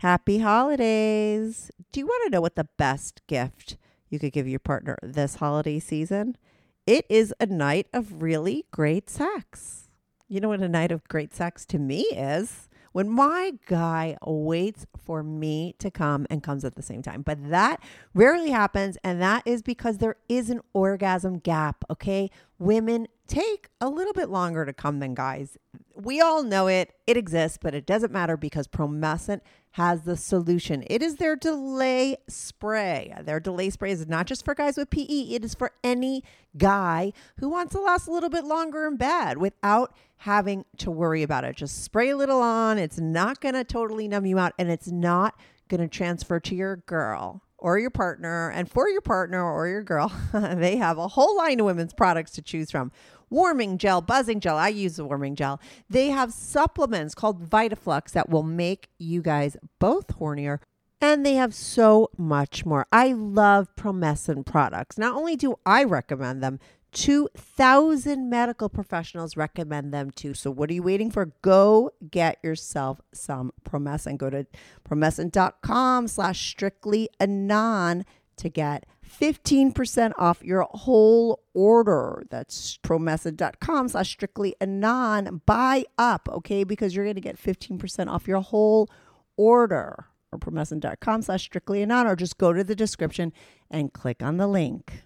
Happy holidays. Do you want to know what the best gift you could give your partner this holiday season? It is a night of really great sex. You know what a night of great sex to me is? When my guy waits for me to come and comes at the same time. But that rarely happens. And that is because there is an orgasm gap. Okay. Women take a little bit longer to come than guys. We all know it. It exists, but it doesn't matter because Promescent has the solution. It is their delay spray. Their delay spray is not just for guys with PE, it is for any guy who wants to last a little bit longer in bed without having to worry about it. Just spray a little on. It's not going to totally numb you out and it's not going to transfer to your girl or your partner. And for your partner or your girl, they have a whole line of women's products to choose from warming gel, buzzing gel. I use the warming gel. They have supplements called Vitaflux that will make you guys both hornier. And they have so much more. I love Promescent products. Not only do I recommend them, 2,000 medical professionals recommend them too. So, what are you waiting for? Go get yourself some Promescent. Go to promescent.com slash strictly anon to get 15% off your whole order. That's promescent.com slash strictly anon. Buy up, okay? Because you're going to get 15% off your whole order. Or promescent.com slash strictly anon, or just go to the description and click on the link.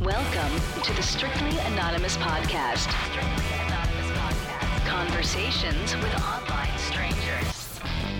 Welcome to the Strictly Anonymous Podcast. Strictly Anonymous Podcast. Conversations with strangers.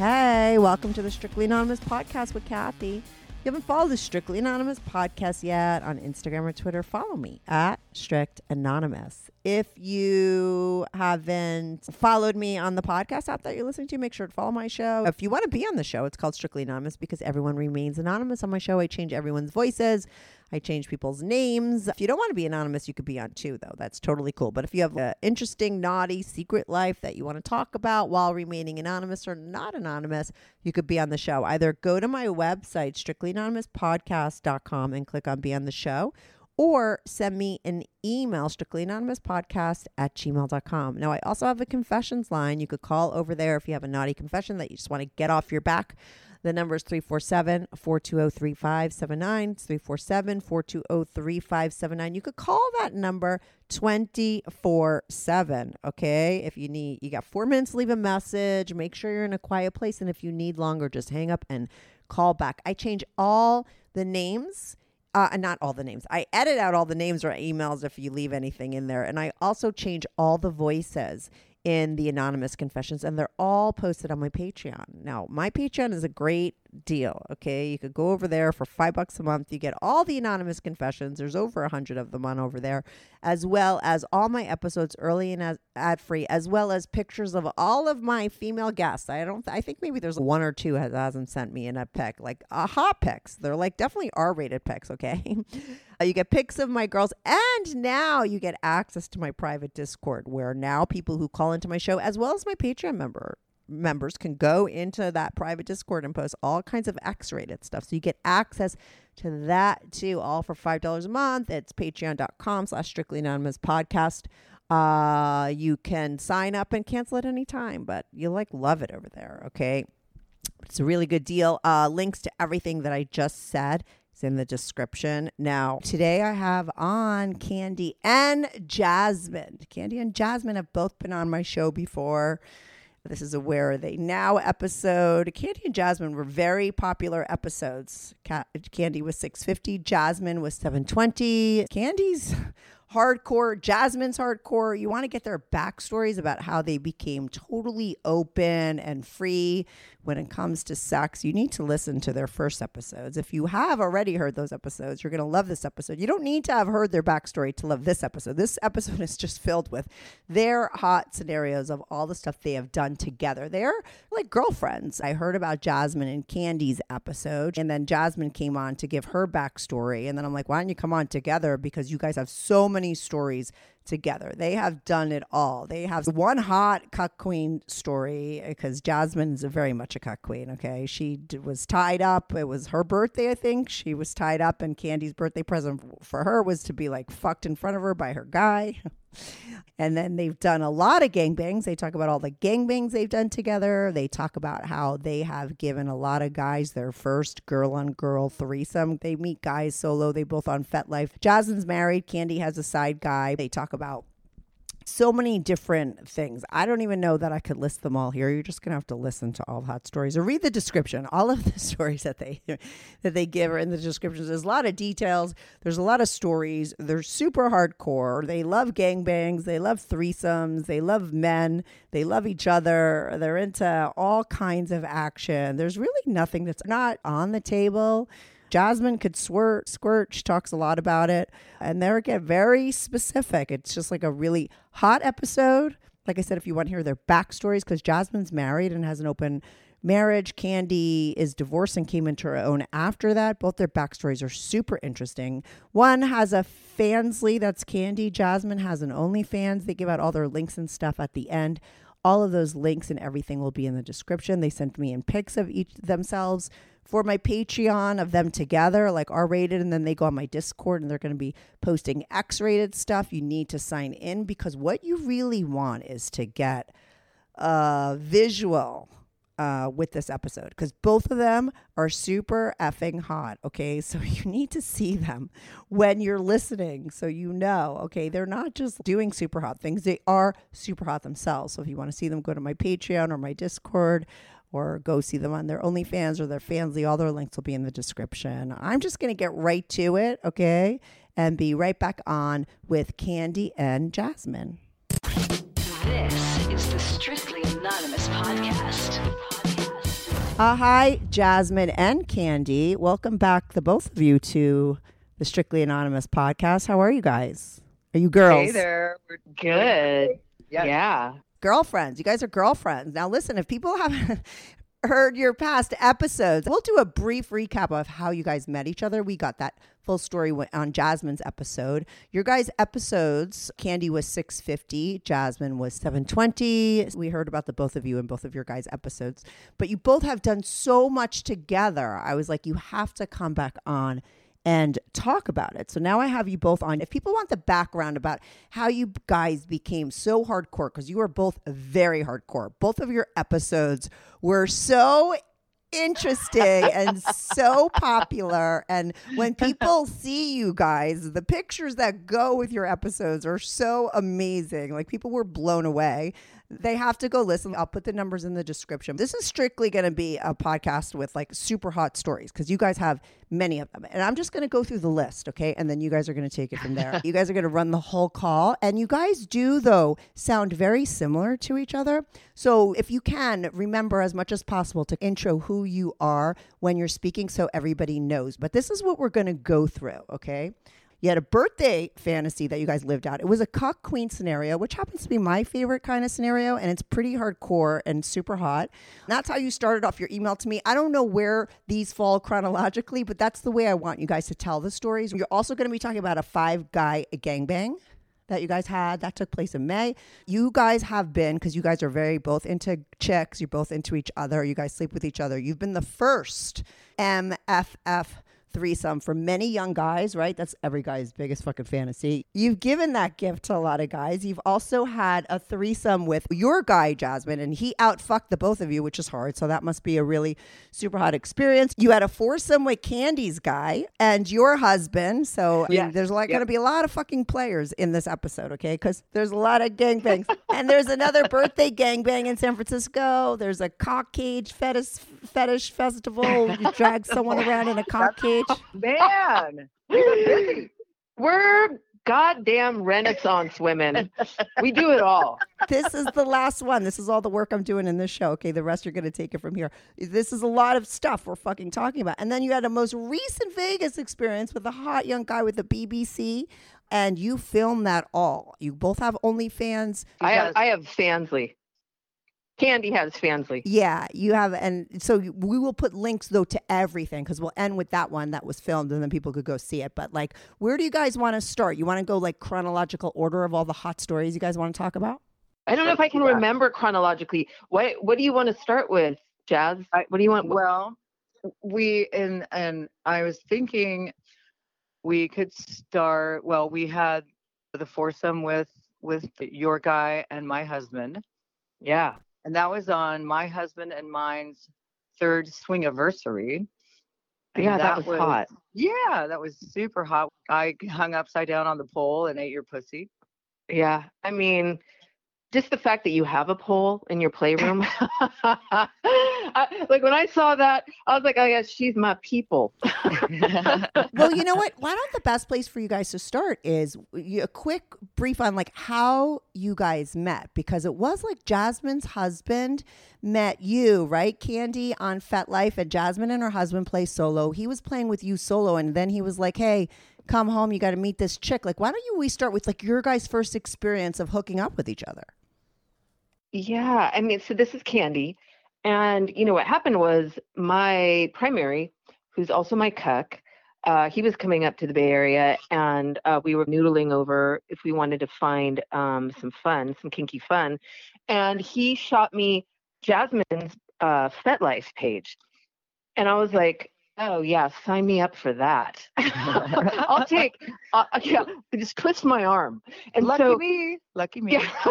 Hey, welcome to the Strictly Anonymous podcast with Kathy. If you haven't followed the Strictly Anonymous podcast yet on Instagram or Twitter, follow me at Strict Anonymous. If you haven't followed me on the podcast app that you're listening to, make sure to follow my show. If you want to be on the show, it's called Strictly Anonymous because everyone remains anonymous on my show. I change everyone's voices. I change people's names. If you don't want to be anonymous, you could be on too, though. That's totally cool. But if you have an interesting, naughty, secret life that you want to talk about while remaining anonymous or not anonymous, you could be on the show. Either go to my website, strictlyanonymouspodcast.com, and click on Be on the Show, or send me an email, strictlyanonymouspodcast at gmail.com. Now, I also have a confessions line. You could call over there if you have a naughty confession that you just want to get off your back. The number is 347 420 3579. 347 420 3579. You could call that number 24 7. Okay. If you need, you got four minutes, leave a message. Make sure you're in a quiet place. And if you need longer, just hang up and call back. I change all the names. Uh, not all the names. I edit out all the names or emails if you leave anything in there. And I also change all the voices in the anonymous confessions and they're all posted on my Patreon. Now, my Patreon is a great deal, okay? You could go over there for 5 bucks a month. You get all the anonymous confessions. There's over a 100 of them on over there, as well as all my episodes early and ad free, as well as pictures of all of my female guests. I don't I think maybe there's one or two that hasn't sent me in a pic, like a hot pics. They're like definitely R-rated pics, okay? Uh, you get pics of my girls, and now you get access to my private Discord, where now people who call into my show, as well as my Patreon member members, can go into that private Discord and post all kinds of X-rated stuff. So you get access to that too, all for five dollars a month. It's Patreon.com/slash Strictly Anonymous Podcast. Uh, you can sign up and cancel at any time, but you like love it over there. Okay. It's a really good deal. Uh, links to everything that I just said It's in the description. Now, today I have on Candy and Jasmine. Candy and Jasmine have both been on my show before. This is a Where Are They Now episode. Candy and Jasmine were very popular episodes. Ca- Candy was 650, Jasmine was 720. Candy's hardcore, Jasmine's hardcore. You want to get their backstories about how they became totally open and free when it comes to sex. You need to listen to their first episodes. If you have already heard those episodes, you're going to love this episode. You don't need to have heard their backstory to love this episode. This episode is just filled with their hot scenarios of all the stuff they have done together. They're like girlfriends. I heard about Jasmine and Candy's episode, and then Jasmine came on to give her backstory. And then I'm like, why don't you come on together? Because you guys have so many stories together. They have done it all. They have one hot cuck queen story uh, because Jasmine is very much a cuck queen. Okay, she d- was tied up. It was her birthday, I think. She was tied up, and Candy's birthday present for her was to be like fucked in front of her by her guy. And then they've done a lot of gangbangs. They talk about all the gangbangs they've done together. They talk about how they have given a lot of guys their first girl on girl threesome. They meet guys solo. They both on FetLife. Jasmine's married. Candy has a side guy. They talk about so many different things. I don't even know that I could list them all here. You're just gonna have to listen to all the hot stories or read the description. All of the stories that they that they give are in the descriptions. There's a lot of details. There's a lot of stories. They're super hardcore. They love gangbangs. They love threesomes. They love men. They love each other. They're into all kinds of action. There's really nothing that's not on the table. Jasmine could squirt. She talks a lot about it. And they get very specific. It's just like a really hot episode. Like I said, if you want to hear their backstories, because Jasmine's married and has an open marriage. Candy is divorced and came into her own after that. Both their backstories are super interesting. One has a fansly, that's Candy. Jasmine has an OnlyFans. They give out all their links and stuff at the end. All of those links and everything will be in the description. They sent me in pics of each themselves for my Patreon of them together, like R rated, and then they go on my Discord and they're going to be posting X rated stuff. You need to sign in because what you really want is to get a visual uh, with this episode because both of them are super effing hot. Okay. So you need to see them when you're listening so you know, okay, they're not just doing super hot things, they are super hot themselves. So if you want to see them, go to my Patreon or my Discord or go see them on their OnlyFans or their Fansly. All their links will be in the description. I'm just going to get right to it, okay? And be right back on with Candy and Jasmine. This is the Strictly Anonymous podcast. Uh, hi, Jasmine and Candy. Welcome back, the both of you, to the Strictly Anonymous podcast. How are you guys? Are you girls? Hey there. We're good. Yes. Yeah. Girlfriends. You guys are girlfriends. Now, listen, if people haven't heard your past episodes, we'll do a brief recap of how you guys met each other. We got that full story on Jasmine's episode. Your guys' episodes, Candy was 650, Jasmine was 720. We heard about the both of you in both of your guys' episodes, but you both have done so much together. I was like, you have to come back on and talk about it. So now I have you both on. If people want the background about how you guys became so hardcore, because you are both very hardcore, both of your episodes were so interesting and so popular. And when people see you guys, the pictures that go with your episodes are so amazing. Like people were blown away. They have to go listen. I'll put the numbers in the description. This is strictly going to be a podcast with like super hot stories because you guys have many of them. And I'm just going to go through the list, okay? And then you guys are going to take it from there. you guys are going to run the whole call. And you guys do, though, sound very similar to each other. So if you can, remember as much as possible to intro who you are when you're speaking so everybody knows. But this is what we're going to go through, okay? You had a birthday fantasy that you guys lived out. It was a cuck queen scenario, which happens to be my favorite kind of scenario, and it's pretty hardcore and super hot. And that's how you started off your email to me. I don't know where these fall chronologically, but that's the way I want you guys to tell the stories. You're also going to be talking about a five guy gangbang that you guys had that took place in May. You guys have been because you guys are very both into chicks. You're both into each other. You guys sleep with each other. You've been the first MFF threesome for many young guys, right? That's every guy's biggest fucking fantasy. You've given that gift to a lot of guys. You've also had a threesome with your guy, Jasmine, and he outfucked the both of you, which is hard. So that must be a really super hot experience. You had a foursome with Candy's guy and your husband. So I mean, there's like Yep. going to be a lot of fucking players in this episode, okay? Because there's a lot of gangbangs. and there's another birthday gangbang in San Francisco. There's a cock cage fetish fetish festival. You drag someone around in a cock cage. Man, we've been busy. We're goddamn Renaissance women. we do it all. This is the last one. This is all the work I'm doing in this show. Okay, the rest you're going to take it from here. This is a lot of stuff we're fucking talking about. And then you had a most recent Vegas experience with a hot young guy with the BBC, and you filmed that all. You both have OnlyFans. I have Yes. I have Fansly. Candy has Fansly. Yeah, you have, and so we will put links though to everything because we'll end with that one that was filmed, and then people could go see it. But like, where do you guys want to start? You want to go like chronological order of all the hot stories you guys want to talk about? I don't know if I can remember chronologically. What what do you want to start with, Jazz? What do you want? Well, we and and I was thinking we could start. Well, we had the foursome with with your guy and my husband, yeah. And that was on my husband and mine's third swing anniversary. Yeah, that, was, hot. Yeah, that was super hot. I hung upside down on the pole and ate your pussy. Yeah. I mean, just the fact that you have a pole in your playroom. I, like when I saw that, I was like, oh yeah, she's my people. well, you know what? Why don't the best place for you guys to start is a quick brief on like how you guys met because it was like Jasmine's husband met you, right? Candy on FetLife and Jasmine and her husband play solo. He was playing with you solo and then he was like, "Hey, come home, you got to meet this chick." Like, why don't you we start with like your guys' first experience of hooking up with each other? Yeah, I mean, so this is Candy. And you know what happened was my primary, who's also my cuck, uh, he was coming up to the Bay Area and uh, we were noodling over if we wanted to find um, some fun, some kinky fun. And he shot me Jasmine's uh, FetLife page. And I was like, oh, yeah, sign me up for that. I'll take, uh, yeah, just twist my arm. And Lucky so, me. Lucky me. yeah.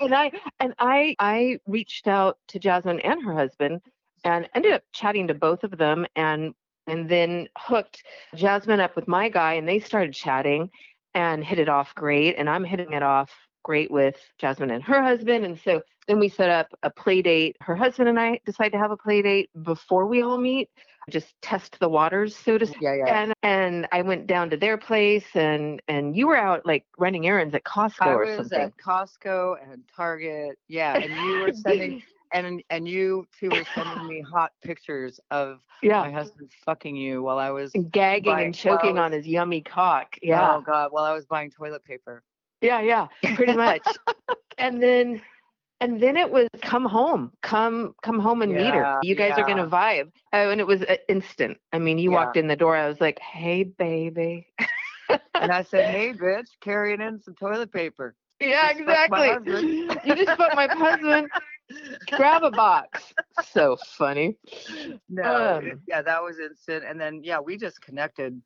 and I and I I reached out to Jasmine and her husband and ended up chatting to both of them and and then hooked Jasmine up with my guy and they started chatting and hit it off great and I'm hitting it off great with Jasmine and her husband and so then we set up a play date. Her husband and I decide to have a play date before we all meet, just test the waters, so to speak Yeah, yeah. and and I went down to their place and and you were out like running errands at Costco I or was something. at Costco and Target. Yeah, and you were sending and and you two were sending me hot pictures of yeah. my husband fucking you while I was gagging Right, and choking well, on his yummy cock. Yeah, Oh god, while I was buying toilet paper. yeah, yeah, pretty much. and then and then it was come home, come come home and meet her. You guys are gonna vibe. Oh, and it was uh, instant. I mean, you walked in the door. I was like, "Hey, baby." And I said, "Hey, bitch, carrying in some toilet paper." Yeah, Just exactly. you just fucked my husband. Grab a box. So funny. No, Um, yeah, that was instant. And then yeah, we just connected.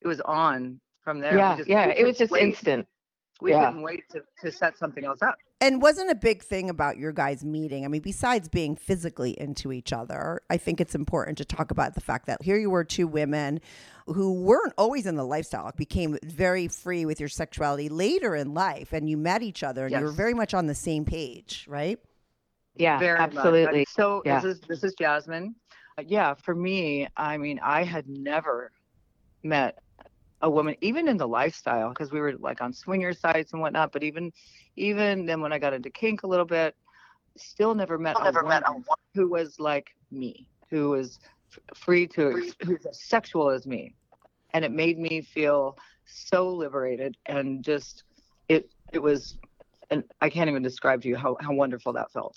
It was on from there. Yeah, just- yeah. It was just wait. instant. We yeah. couldn't wait to, to set something else up. And wasn't a big thing about your guys meeting. I mean, besides being physically into each other, I think it's important to talk about the fact that here you were two women who weren't always in the lifestyle, became very free with your sexuality later in life, and you met each other and you were very much on the same page, right? Yeah, Very much. absolutely. So Yeah. this is this is Jasmine. Uh, yeah, for me, I mean, I had never met a woman, even in the lifestyle, because we were like on swinger sites and whatnot. But even even then, when I got into kink a little bit, still never met a woman who was like me, who was free to ex- who's as sexual as me, and it made me feel so liberated and just it it was. And I can't even describe to you how, how wonderful that felt.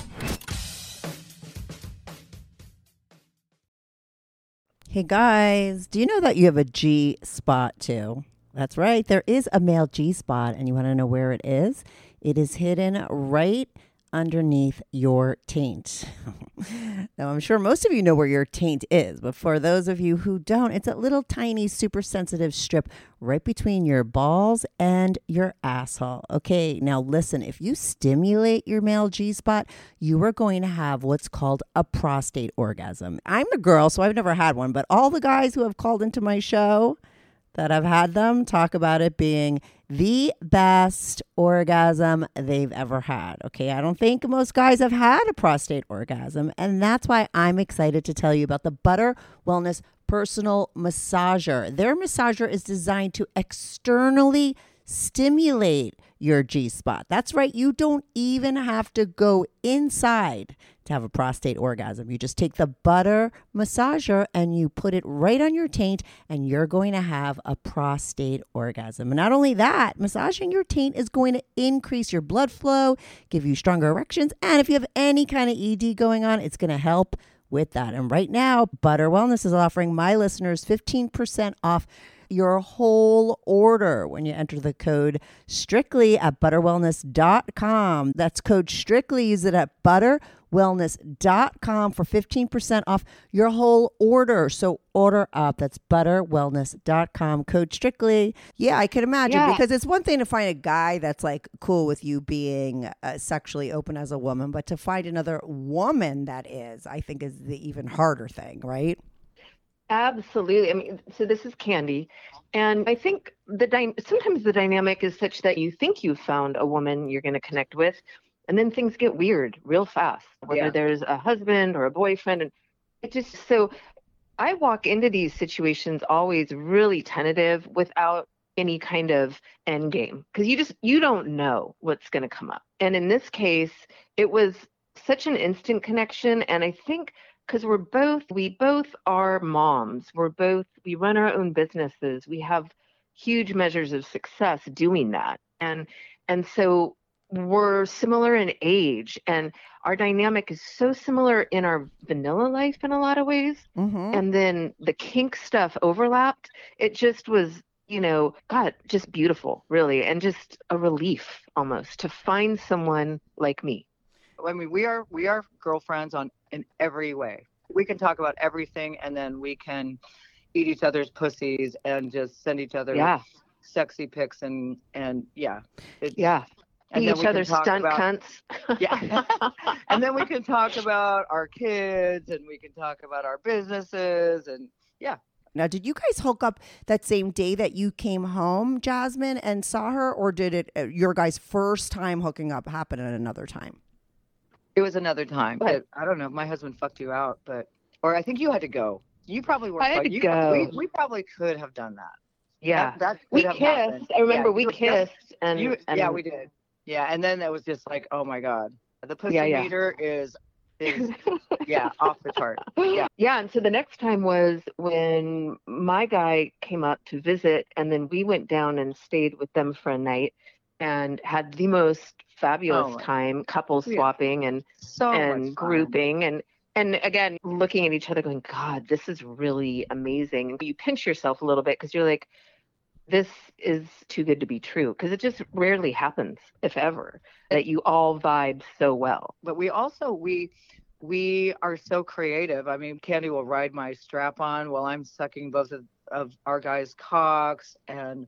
Hey guys, do you know that you have a G spot too? That's right, there is a male G spot, and you want to know where it is? It is hidden right underneath your taint. now, I'm sure most of you know where your taint is, but for those of you who don't, it's a little tiny, super sensitive strip right between your balls and your asshole. Okay, now listen, if you stimulate your male G spot, you are going to have what's called a prostate orgasm. I'm a girl, so I've never had one, but all the guys who have called into my show, that I've had them talk about it being the best orgasm they've ever had. Okay, I don't think most guys have had a prostate orgasm, and that's why I'm excited to tell you about the Butter Wellness Personal Massager. Their massager is designed to externally stimulate your G spot. That's right, you don't even have to go inside to have a prostate orgasm. You just take the butter massager and you put it right on your taint, and you're going to have a prostate orgasm. And not only that, massaging your taint is going to increase your blood flow, give you stronger erections, and if you have any kind of ED going on, it's going to help with that. And right now, Butter Wellness is offering my listeners 15% off your whole order when you enter the code strictly at butterwellness.com. That's code strictly. Use it at butterwellness.com for 15% off your whole order. So order up. That's butterwellness.com. Code strictly. Yeah, I could imagine Yeah. because it's one thing to find a guy that's like cool with you being uh, sexually open as a woman, but to find another woman that is, I think, is the even harder thing, right? Absolutely. I mean, so this is Candy, and I think the dy- sometimes the dynamic is such that you think you've found a woman you're going to connect with, and then things get weird real fast. Whether Yeah. there's a husband or a boyfriend, and it just so I walk into these situations always really tentative without any kind of end game because you just you don't know what's going to come up. And in this case, it was such an instant connection, and I think because we're both we both are moms we're both we run our own businesses we have huge measures of success doing that and and so we're similar in age and our dynamic is so similar in our vanilla life in a lot of ways. Mm-hmm. and then the kink stuff overlapped. It just was you know god just beautiful really and just a relief almost to find someone like me. I mean, we are we are girlfriends on in every way. We can talk about everything, and then we can eat each other's pussies and just send each other yeah. sexy pics and and yeah, it's, yeah And Be each we can other's stunt about- cunts Yeah, and then we can talk about our kids, and we can talk about our businesses, and yeah. Now, did you guys hook up that same day that you came home, Jasmine, and saw her, or did it uh, your guys' first time hooking up happen at another time? it was another time. But- But I don't know if my husband fucked you out, but or I think you had to go. You probably were. I had to you, go. We, we probably could have done that. yeah That, that we kissed happened. i remember Yeah, we you just- kissed and, You, and yeah, we did. Yeah, and then that was just like, oh my god, the pussy Yeah, yeah. meter is is yeah off the chart. Yeah. yeah and so the next time was when my guy came up to visit and then we went down and stayed with them for a night and had the most fabulous Oh, time couple yeah. swapping and So and grouping and and again looking at each other going god this is really amazing you pinch yourself a little bit because you're like this is too good to be true because it just rarely happens if ever that you all vibe so well But we also we we are so creative. I mean, Candy will ride my strap on while I'm sucking both of, of our guys' cocks, and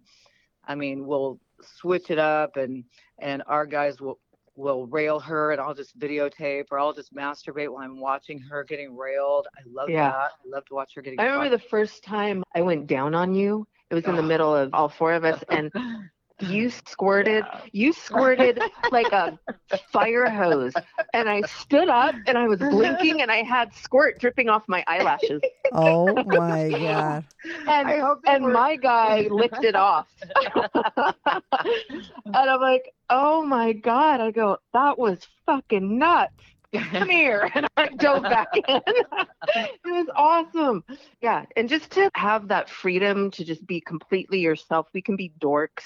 I mean, we'll switch it up, and and our guys will will rail her, and I'll just videotape, or I'll just masturbate while I'm watching her getting railed. I love Yeah. that. I love to watch her getting. I remember fucked. the first time I went down on you. It was in the middle of all four of us, and you squirted, you squirted like a fire hose. And I stood up and I was blinking and I had squirt dripping off my eyelashes. Oh my god. And, I hope they and were- my guy licked it off. and I'm like, oh my God. I go, that was fucking nuts. Come here. And I dove back in. it was awesome. Yeah. And just to have that freedom to just be completely yourself. We can be dorks.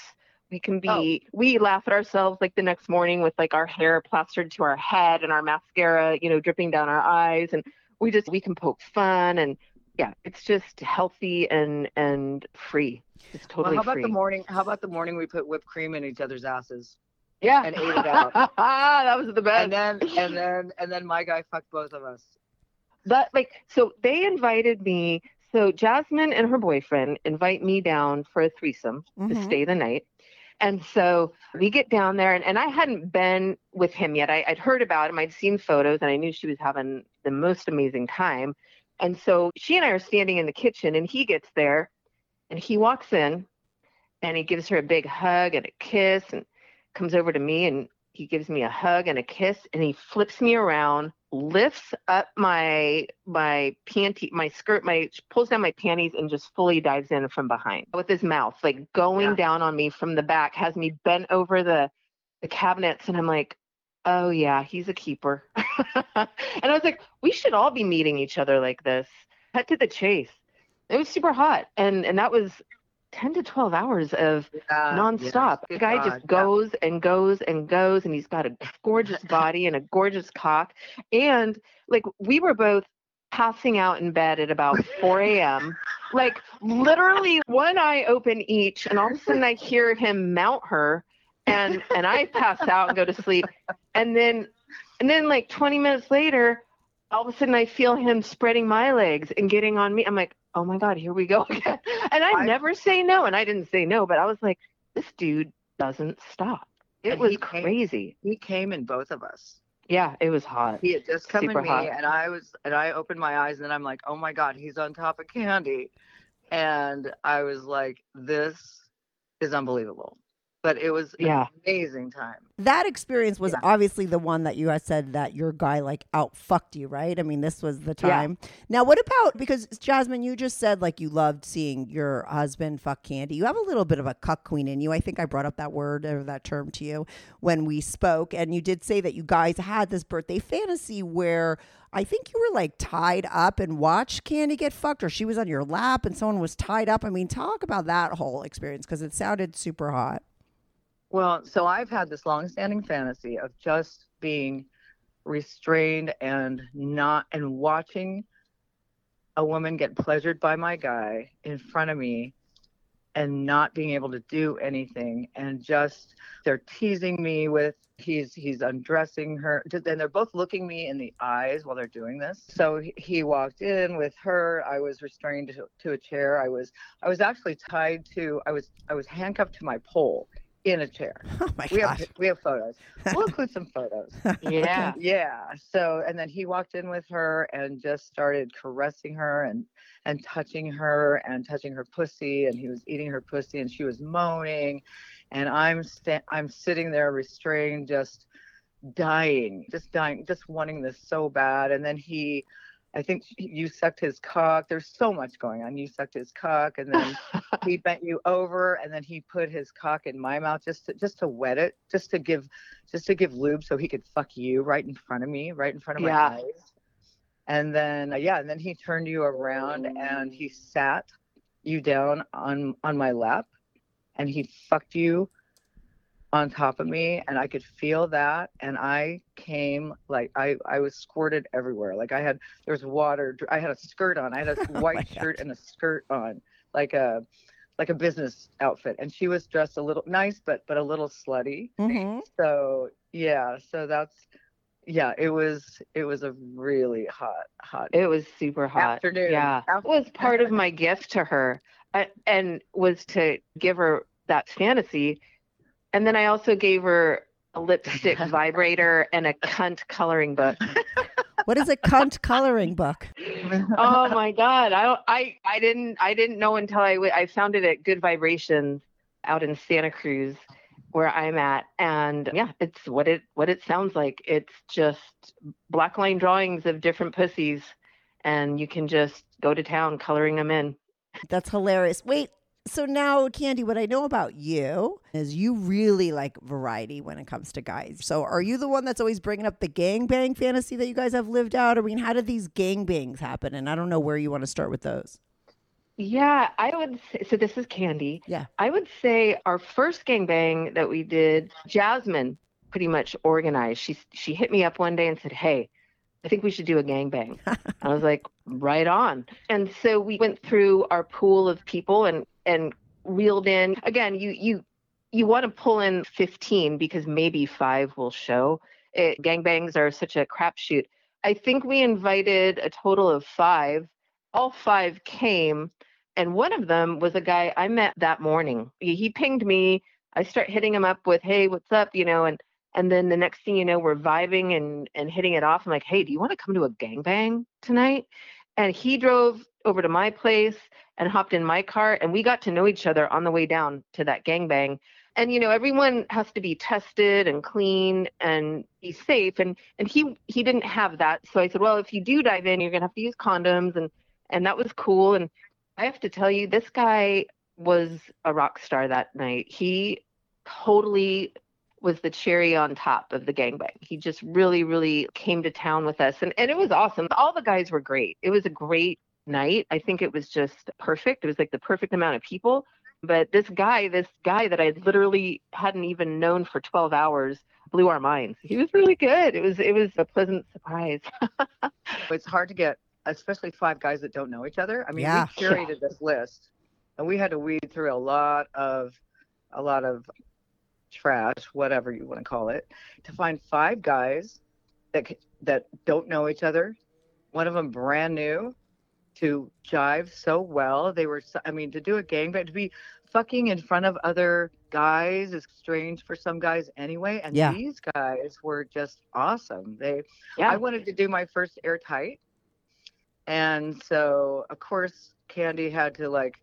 We can be, oh. we laugh at ourselves like the next morning with like our hair plastered to our head and our mascara, you know, dripping down our eyes. And we just, we can poke fun and yeah, it's just healthy and, and free. It's Well, totally how about free. the morning? How about the morning we put whipped cream in each other's asses, yeah. and ate it out. that was the best. and then and then and then my guy fucked both of us. But like so they invited me so jasmine and her boyfriend invite me down for a threesome to Mhm. stay the night and so we get down there and, and i hadn't been with him yet I, i'd heard about him i'd seen photos and i knew she was having the most amazing time and so she and i are standing in the kitchen and he gets there and he walks in and he gives her a big hug and a kiss and comes over to me and he gives me a hug and a kiss and he flips me around lifts up my my panty my skirt my pulls down my panties and just fully dives in from behind with his mouth like going Yeah. down on me from the back has me bent over the the cabinets and i'm like oh yeah he's a keeper. And i was like we should all be meeting each other like this. Cut to the chase. It was super hot and and that was 10 to 12 hours of Yeah, nonstop. the guy good just God, yeah. goes and goes and goes, and he's got a gorgeous body and a gorgeous cock. And like we were both passing out in bed at about 4 a.m. like literally one eye open each, and all of a sudden I hear him mount her, and and I pass out and go to sleep, and then and then like 20 minutes later. All of a sudden, I feel him spreading my legs and getting on me. I'm like, "Oh my god, here we go again!" And I I- never say no, and I didn't say no, but I was like, "This dude doesn't stop." It was he came- crazy. He came in both of us. Yeah, it was hot. He had just come Super in me, hot. and I was, and I opened my eyes, and then I'm like, oh my god, he's on top of Candy, and I was like, this is unbelievable. But it was an Yeah. amazing time. That experience was Yeah. obviously the one that you had said that your guy like out fucked you, right? I mean, this was the Yeah. time. Now, what about because Jasmine, you just said like you loved seeing your husband fuck Candy. You have a little bit of a cuck queen in you. I think I brought up that word or that term to you when we spoke, and you did say that you guys had this birthday fantasy where I think you were like tied up and watched Candy get fucked, or she was on your lap and someone was tied up. I mean, talk about that whole experience because it sounded super hot. Well, so I've had this long-standing fantasy of just being restrained and not and watching a woman get pleasured by my guy in front of me and not being able to do anything and just they're teasing me with he's he's undressing her and they're both looking me in the eyes while they're doing this. So he, walked in with her. I was restrained to, to a chair. I was i was actually tied to i was i was handcuffed to my pole in a chair. Oh my we god! have we have photos. We'll include some photos. Yeah. yeah. So and then he walked in with her and just started caressing her and and touching her and touching her pussy. And he was eating her pussy and she was moaning. And I'm sta- I'm sitting there restrained just dying just dying just wanting this so bad. And then he I think you sucked his cock. There's so much going on. You sucked his cock, and then he bent you over, and then he put his cock in my mouth just to just to wet it, just to give just to give lube so he could fuck you right in front of me, right in front of my Yeah. eyes. And then uh, yeah, and then he turned you around and he sat you down on on my lap and he fucked you on top of me and I could feel that and I came like I I was squirted everywhere. Like I had there was water I had a skirt on. I had a white shirt and a skirt on like a like a business outfit and she was dressed a little nice but but a little slutty hmm so yeah so that's yeah it was it was a really hot hot It was super hot. Afternoon. Yeah. That was part of my gift to her and was to give her that fantasy. And then I also gave her a lipstick vibrator and a cunt coloring book. What is a cunt coloring book? oh my god, I I I didn't I didn't know until I I found it at Good Vibrations out in Santa Cruz where I'm at and yeah, it's what it what it sounds like. It's just black line drawings of different pussies and you can just go to town coloring them in. That's hilarious. Wait, so now, Candy, what I know about you is you really like variety when it comes to guys. So, are you the one that's always bringing up the gangbang fantasy that you guys have lived out? I mean, how did these gangbangs happen? And I don't know where you want to start with those. Yeah, I would say, so this is Candy. Yeah. I would say our first gangbang that we did, Jasmine pretty much organized. She she hit me up one day and said, "Hey, I think we should do a gangbang." I was like, "Right on." And so we went through our pool of people and and reeled in. Again, you you you want to pull in 15 because maybe 5 will show. It, gangbangs are such a crapshoot. I think we invited a total of 5. All 5 came and one of them was a guy I met that morning. He, he pinged me. I start hitting him up with, "Hey, what's up?" you know, and and then the next thing you know, we're vibing and and hitting it off. I'm like, "Hey, do you want to come to a gangbang tonight?" And he drove over to my place and hopped in my car and we got to know each other on the way down to that gangbang. And you know everyone has to be tested and clean and be safe and and he he didn't have that. So i said well if you do dive in you're going to have to use condoms and and that was cool. And i have to tell you this guy was a rock star that night. He totally was the cherry on top of the gangbang. He just really, really came to town with us. And, and it was awesome. All the guys were great. It was a great night. I think it was just perfect. It was like the perfect amount of people. But this guy, this guy that I literally hadn't even known for 12 hours blew our minds. He was really good. It was it was a pleasant surprise. it's hard to get, especially five guys that don't know each other. I mean, Yeah. we curated this list, and we had to weed through a lot of, a lot of trash, whatever you want to call it, to find five guys that that don't know each other. One of them brand new, to jive so well. They were, so- I mean, to do a gangbang, to be fucking in front of other guys is strange for some guys anyway. And Yeah. these guys were just awesome. They yeah. I wanted to do my first airtight. And so, of course, Candy had to like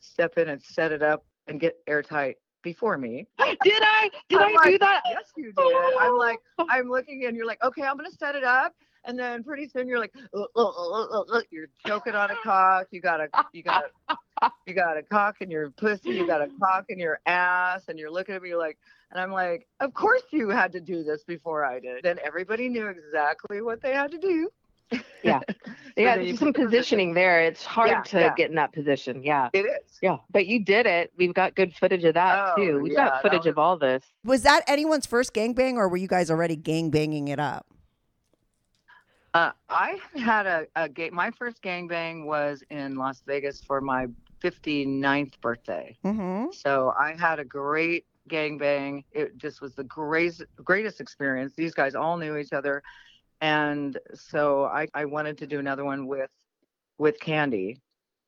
step in and set it up and get airtight before me. did I? Did I'm I do like, that? Yes, you did. I'm like, I'm looking and you're like, okay, I'm going to set it up. And then pretty soon you're like, "Uh, uh, uh, uh, uh," you're choking on a cock. You got a, you got a, you got a cock in your pussy. You got a cock in your ass. And you're looking at me like, and I'm like, of course you had to do this before I did. Then everybody knew exactly what they had to do. Yeah. Yeah, there's some put the positioning there. It's hard Yeah, to yeah. get in that position. Yeah. It is. Yeah. But you did it. We've got good footage of that Oh, too. We've yeah, got footage was- of all this. Was that anyone's first gangbang, or were you guys already gangbanging it up? Uh, I had a, a gang. My first gangbang was in Las Vegas for my 59th birthday. Mm-hmm. So I had a great gangbang. It just was the greatest greatest experience. These guys all knew each other, and so I, I wanted to do another one with with Candy.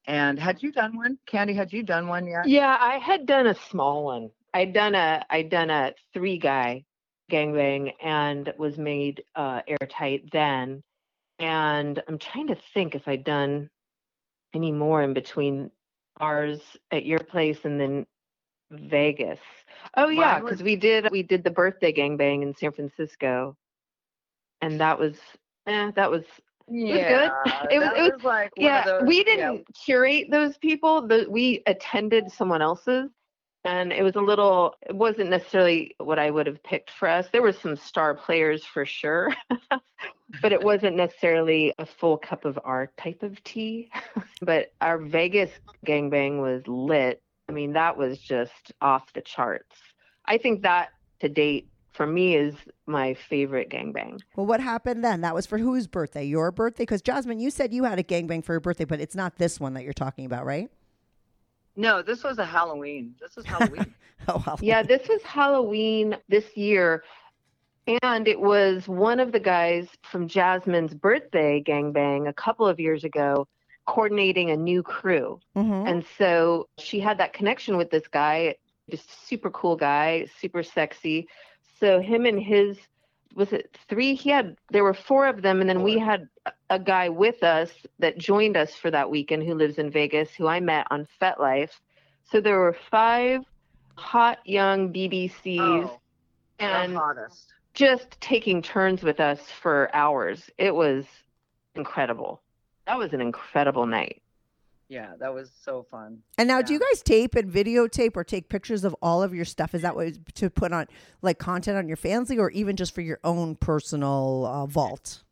And had you done one, Candy? Had you done one yet? Yeah, I had done a small one. I'd done a I'd done a three guy gangbang and was made uh, airtight then. And I'm trying to think if I'd done any more in between ours at your place and then Vegas. Oh yeah, because we did we did the birthday gangbang in San Francisco, and that was eh, that was Yeah, It was- that it was- like one of yeah, those- we didn't curate those people. The, we attended someone else's, and it was a little. It wasn't necessarily what I would have picked for us. There were some star players for sure, but it wasn't necessarily a full cup of our type of tea. but our Vegas gangbang was lit. I mean, that was just off the charts. I think that to date for me is my favorite gangbang. Well, what happened then? That was for whose birthday? Your birthday? Because Jasmine, you said you had a gangbang for your birthday, but it's not this one that you're talking about, right? No, this was a Halloween. This was Halloween. Oh, well. Yeah, this was Halloween this year. And it was one of the guys from Jasmine's birthday gangbang a couple of years ago coordinating a new crew. Mhm. And so she had that connection with this guy, just super cool guy, super sexy. So him and his was it three? He had there were four of them, and then we had a- guy with us that joined us for that weekend who lives in Vegas, who I met on FetLife. So there were five hot young BBCs, Oh, and just taking turns with us for hours. It was incredible. That was an incredible night. Yeah, that was so fun. And now, do you guys tape and videotape or take pictures of all of your stuff? Is that what to put on like content on your Fansly or even just for your own personal uh, vault?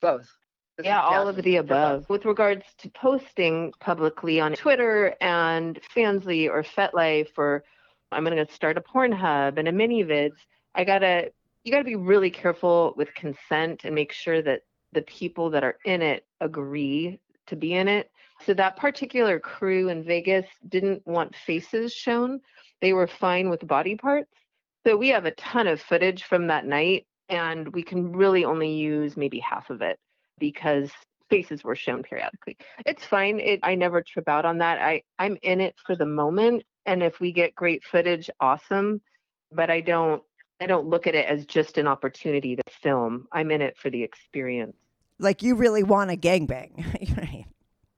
Both. This Yeah, is all Jasmine. of the For both. above. With regards to posting publicly on Twitter and Fansly or FetLife, or I'm going to start a Pornhub and a ManyVids, I gotta you gotta be really careful with consent and make sure that the people that are in it agree to be in it. So that particular crew in Vegas didn't want faces shown; they were fine with body parts. So we have a ton of footage from that night, and we can really only use maybe half of it because faces were shown periodically. It's fine. It I never trip out on that. I I'm in it for the moment and if we get great footage, awesome, but I don't I don't look at it as just an opportunity to film. I'm in it for the experience. Like you really want a gangbang?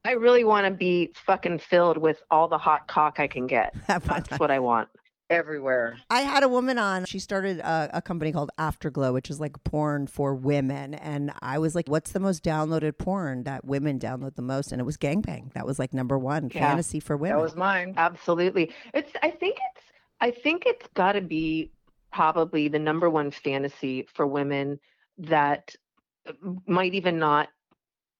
I really want to be fucking filled with all the hot cock I can get. Have fun. That's what I want. Everywhere. I had a woman on. She started a, a company called Afterglow, which is like porn for women. And I was like, "What's the most downloaded porn that women download the most?" And it was gangbang. That was like number one Yeah. fantasy for women. That was mine. Absolutely. It's I think it's I think it's got to be probably the number one fantasy for women that uh, might even not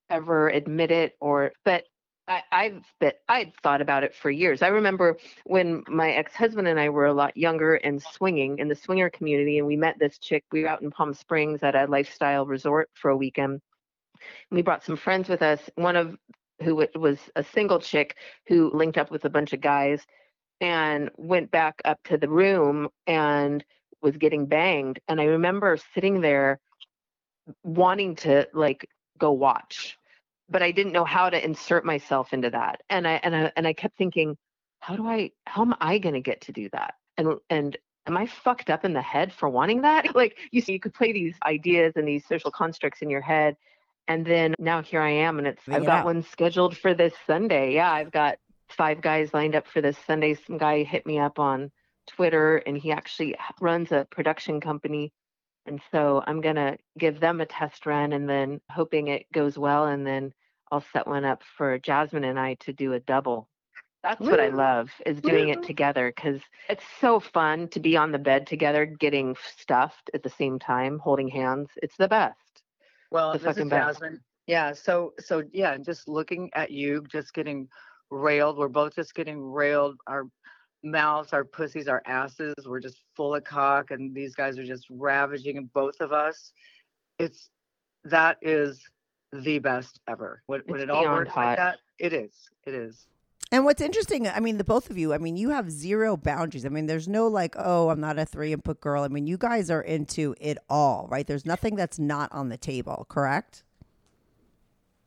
ever admit it or but I, I've but I'd thought about it for years. I remember when my ex-husband and I were a lot younger and swinging in the swinger community, and we met this chick. We were out in Palm Springs at a lifestyle resort for a weekend. We brought some friends with us. One of who was a single chick who linked up with a bunch of guys and went back up to the room and was getting banged. And I remember sitting there wanting to like go watch, but I didn't know how to insert myself into that. And I and I and I kept thinking, how do I how am I gonna get to do that? And and am I fucked up in the head for wanting that? Like you see, you could play these ideas and these social constructs in your head. And then now here I am, and it's I've got one scheduled for this Sunday. Yeah, I've got five guys lined up for this Sunday. Some guy hit me up on Twitter, and he actually runs a production company. And so I'm gonna give them a test run, and then hoping it goes well, and then I'll set one up for Jasmine and I to do a double. That's what I love is doing it together because it's so fun to be on the bed together, getting stuffed at the same time, holding hands. It's the best. Well, The this is best. Jasmine. Yeah. So so yeah, just looking at you, just getting railed. We're both just getting railed. Our mouths, our pussies, our asses. We're just full of cock, and these guys are just ravaging both of us. It's that is the best ever. When, when it all beyond works hot. like that, it is. It is. And what's interesting, I mean, the both of you, I mean, you have zero boundaries. I mean, there's no like, oh, I'm not a three input girl. I mean, you guys are into it all, right? There's nothing that's not on the table, correct?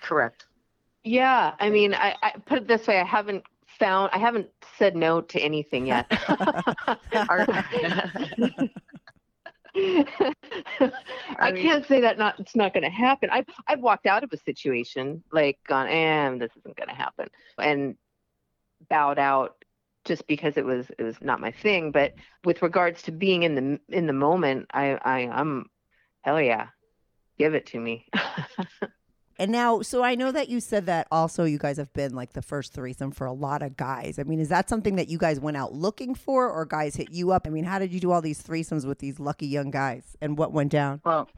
Correct. Yeah, I mean, I, I put it this way: I haven't found, I haven't said no to anything yet. Our- I can't say that not it's not going to happen. I've I've walked out of a situation like gone, and this isn't going to happen, and bowed out just because it was it was not my thing. But with regards to being in the in the moment, I I I'm hell yeah, give it to me. And now, so I know that you said that also you guys have been like the first threesome for a lot of guys. I mean, is that something that you guys went out looking for or guys hit you up? I mean, how did you do all these threesomes with these lucky young guys and what went down? Well,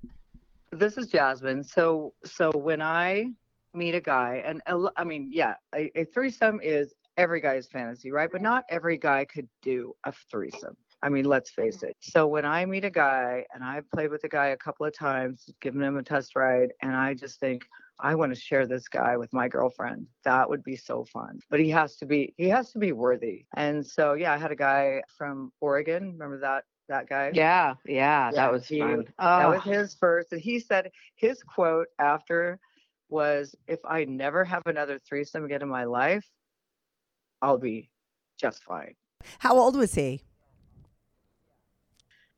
this is Jasmine. So, so when I meet a guy, and I mean, yeah, a, a threesome is every guy's fantasy, right? But not every guy could do a threesome. I mean, let's face it. So when I meet a guy, and I've played with a guy a couple of times, given him a test ride, and I just think I want to share this guy with my girlfriend. That would be so fun. But he has to be he has to be worthy. And so yeah, I had a guy from Oregon. Remember that that guy? yeah, yeah, Yeah, that was he- fun. That was his first. And he said his quote after was, If I never have another threesome again in my life, I'll be just fine. How old was he?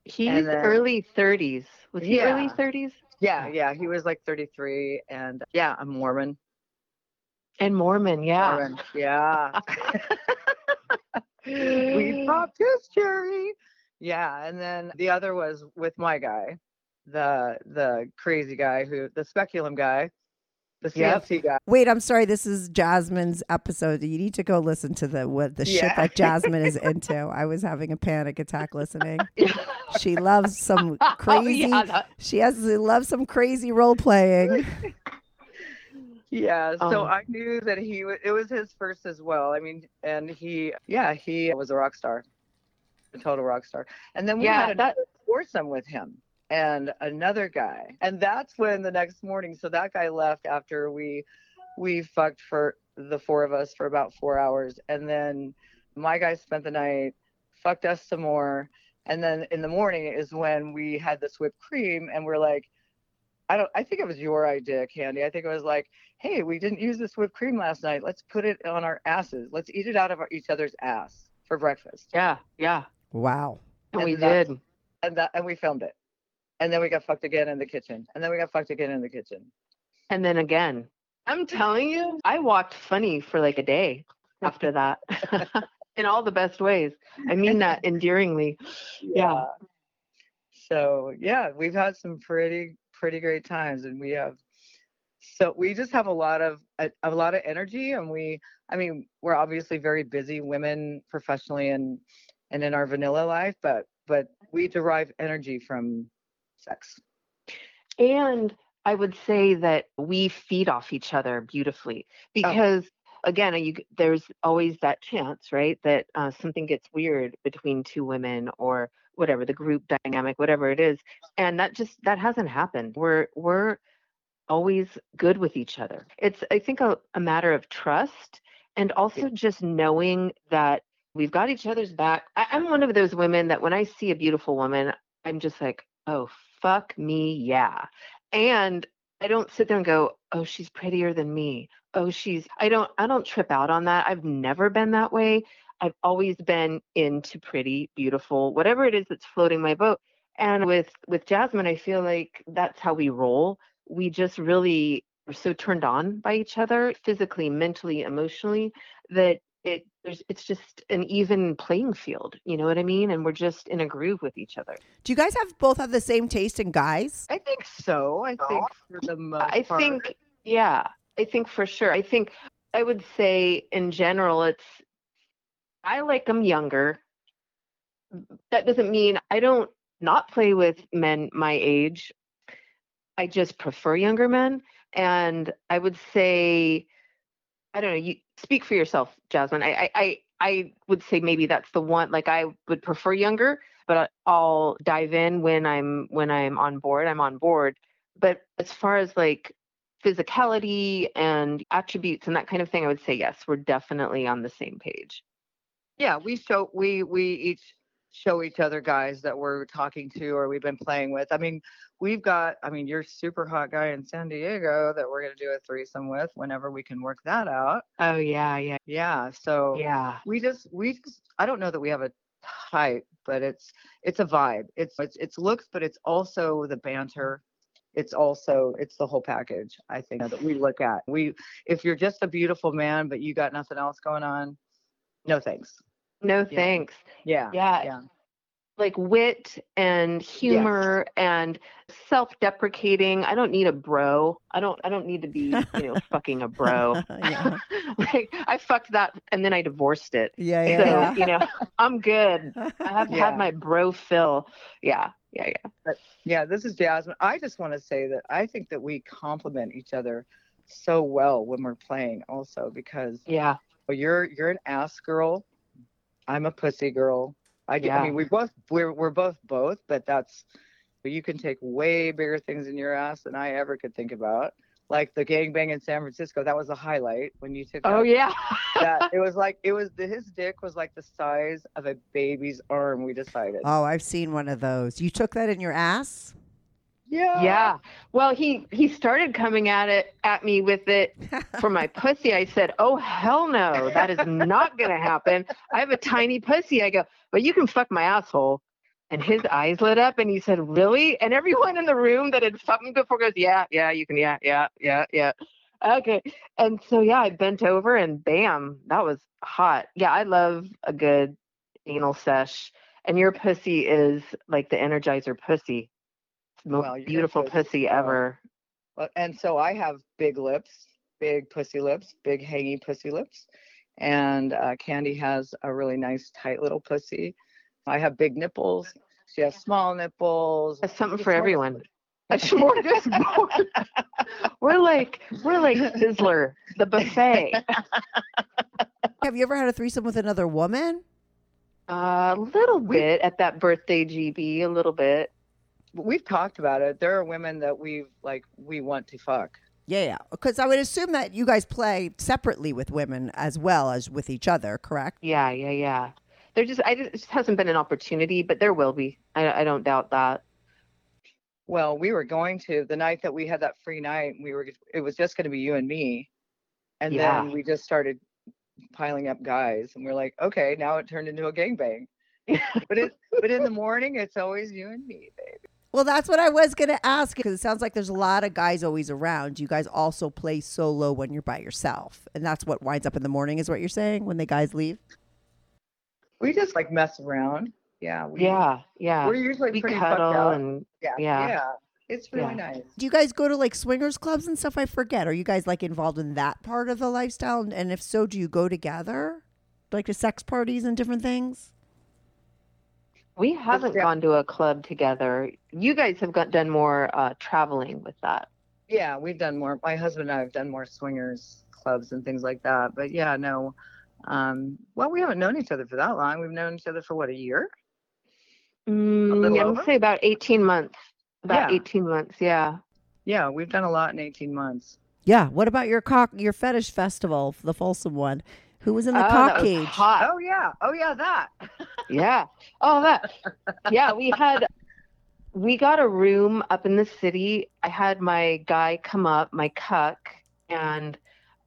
He's then- early 30s. Was he early 30s? Yeah, yeah. He was like 33, and yeah, I'm Mormon. And Mormon, yeah. Mormon. Yeah. we popped his cherry. Yeah, and then the other was with my guy, the the crazy guy who the speculum guy, the Yep. Guy. Wait, I'm sorry. This is Jasmine's episode. You need to go listen to the what the shit Yeah. that Jasmine is into. I was having a panic attack listening. She loves some Oh, crazy. yeah, that- She has loves some crazy role playing. Yeah, so Um, I knew that he it was his first as well. I mean, and he yeah he was a rock star, a total rock star. And then we Yeah, had that- another foursome with him and another guy, and that's when the next morning. So that guy left after we we fucked for the four of us for about four hours, and then my guy spent the night, fucked us some more, and then in the morning is when we had this whipped cream, and we're like. I don't. I think it was your idea, Candy. I think it was like, "Hey, we didn't use this whipped cream last night. Let's put it on our asses. Let's eat it out of our, each other's ass for breakfast." yeah, yeah. Wow. And And we that's- did. And that, and we filmed it. And then we got fucked again in the kitchen. And then we got fucked again in the kitchen. And then again. I'm telling you, I walked funny for like a day after that. In all the best ways. I mean that endearingly. Yeah. So yeah, we've had some pretty pretty great times, and we have. So we just have a lot of a, a lot of energy, and we. I mean, we're obviously very busy women professionally and and in our vanilla life, but but we derive energy from sex. And I would say that we feed off each other beautifully oh. because again, you, there's always that chance, right, that uh, something gets weird between two women or whatever the group dynamic, whatever it is, and that just that hasn't happened. We're we're always good with each other. It's I think a, a matter of trust and also just knowing that we've got each other's back. I, I'm one of those women that when I see a beautiful woman, I'm just like, oh fuck me, yeah. And I don't sit there and go, oh, she's prettier than me. Oh, she's I don't I don't trip out on that. I've never been that way. I've always been into pretty, beautiful, whatever it is that's floating my boat. And with with Jasmine, I feel like that's how we roll. We just really are so turned on by each other, physically, mentally, emotionally, that it there's it's just an even playing field. You know what I mean? And we're just in a groove with each other. Do you guys have both have the same taste in guys? I think so. I think oh, for the most I part. think, yeah, I think for sure. I think I would say in general, it's I like them younger. That doesn't mean I don't not play with men my age. I just prefer younger men, and I would say, I don't know. You speak for yourself, Jasmine. I, I, I, would say maybe that's the one. Like I would prefer younger, but I'll dive in when I'm when I'm on board. I'm on board. But as far as like physicality and attributes and that kind of thing, I would say yes, we're definitely on the same page. yeah we show we we each show each other guys that we're talking to or we've been playing with i mean we've got i mean you're super hot guy in san diego that we're going to do a threesome with whenever we can work that out Oh yeah, yeah, yeah so yeah. we just we just i don't know that we have a type but it's it's a vibe it's it's it's looks but it's also the banter it's also it's the whole package i think that we look at. We if you're just a beautiful man but you got nothing else going on no thanks. No thanks. yeah Yeah, yeah like wit and humor and self-deprecating. I don't need a bro. I don't. I don't need to be, you know, fucking a bro. Yeah. like I fucked that and then I divorced it. Yeah, yeah. So yeah. you know, I'm good. I have Yeah. had my bro fill. Yeah, yeah, yeah. yeah this is jasmine i just want to say that i think that we complement each other so well when we're playing also because Yeah. well, you're you're an ass girl i'm a pussy girl i, d- I Yeah. mean we both we're, we're both both but that's you can take way bigger things in your ass than i ever could think about like the gangbang in san francisco that was a highlight when you took Oh yeah. that it was like it was his dick was like the size of a baby's arm we decided Oh, I've seen one of those. You took that in your ass? Yeah Yeah. Well, he he started coming at it at me with it for my pussy. I said, "Oh hell no, that is not going to happen. I have a tiny pussy." I go, "But you can fuck my asshole." And his eyes lit up and he said, Really? And everyone in the room that had stopped me before goes, Yeah, yeah, you can, yeah, yeah, yeah, yeah. Okay. And so, yeah, I bent over and bam, that was hot. Yeah, I love a good anal sesh. And your pussy is like the Energizer pussy. It's the most Well, beautiful pussy- pussy oh. ever. Well, and so I have big lips, big pussy lips, big hangy pussy lips. And uh, Candy has a really nice, tight little pussy. I have big nipples. She has small nipples. That's something It's for smorgasbord. everyone. A smorgasbord. we're like we're like Sizzler, the buffet. Have you ever had a threesome with another woman? A little bit at that birthday GB, a little bit. We've talked about it. There are women that we've like we want to fuck. Yeah, yeah. Because I would assume that you guys play separately with women as well as with each other, correct? Yeah, yeah, yeah. There just I just, it just hasn't been an opportunity, but there will be. I, I don't doubt that. Well, we were going to the night that we had that free night. We were it was just going to be you and me, and Yeah. then we just started piling up guys, and we're like, okay, now it turned into a gangbang. but it but in the morning, it's always you and me, baby. Well, that's what I was going to ask because it sounds like there's a lot of guys always around. You guys also play solo when you're by yourself. And that's what winds up in the morning, is what you're saying, when the guys leave? We just like mess around. Yeah. We, Yeah, yeah. We're usually we pretty fucked cuddle out. and yeah, yeah. yeah. It's really Yeah. nice. Do you guys go to like swingers clubs and stuff? I forget. Are you guys like involved in that part of the lifestyle? And- And if so, do you go together? Like to sex parties and different things? We haven't gone to a club together. You guys have got done more uh, traveling with that. Yeah, we've done more. My husband and I have done more swingers clubs and things like that. But yeah, no. Um, well, we haven't known each other for that long. We've known each other for what a year. Mm, little I over? would say about 18 months. About Yeah. 18 months, yeah. Yeah, we've done a lot in 18 months. Yeah. What about your cock, your fetish festival, the Folsom one? Who was in the Oh, cock cage? hot. Oh yeah, oh yeah, that. Yeah. Oh, that. Yeah, we had, we got a room up in the city. I had my guy come up, my cuck, and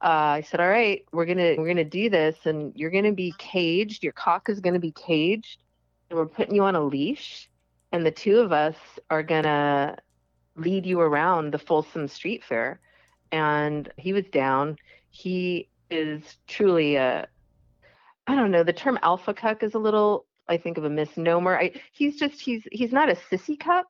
uh, I said, "All right, we're gonna we're gonna do this, and you're gonna be caged. Your cock is gonna be caged, and we're putting you on a leash, and the two of us are gonna lead you around the Folsom Street Fair." And he was down. He is truly a I don't know. The term alpha cuck is a little, I think, of a misnomer. I, he's just he's he's not a sissy cuck.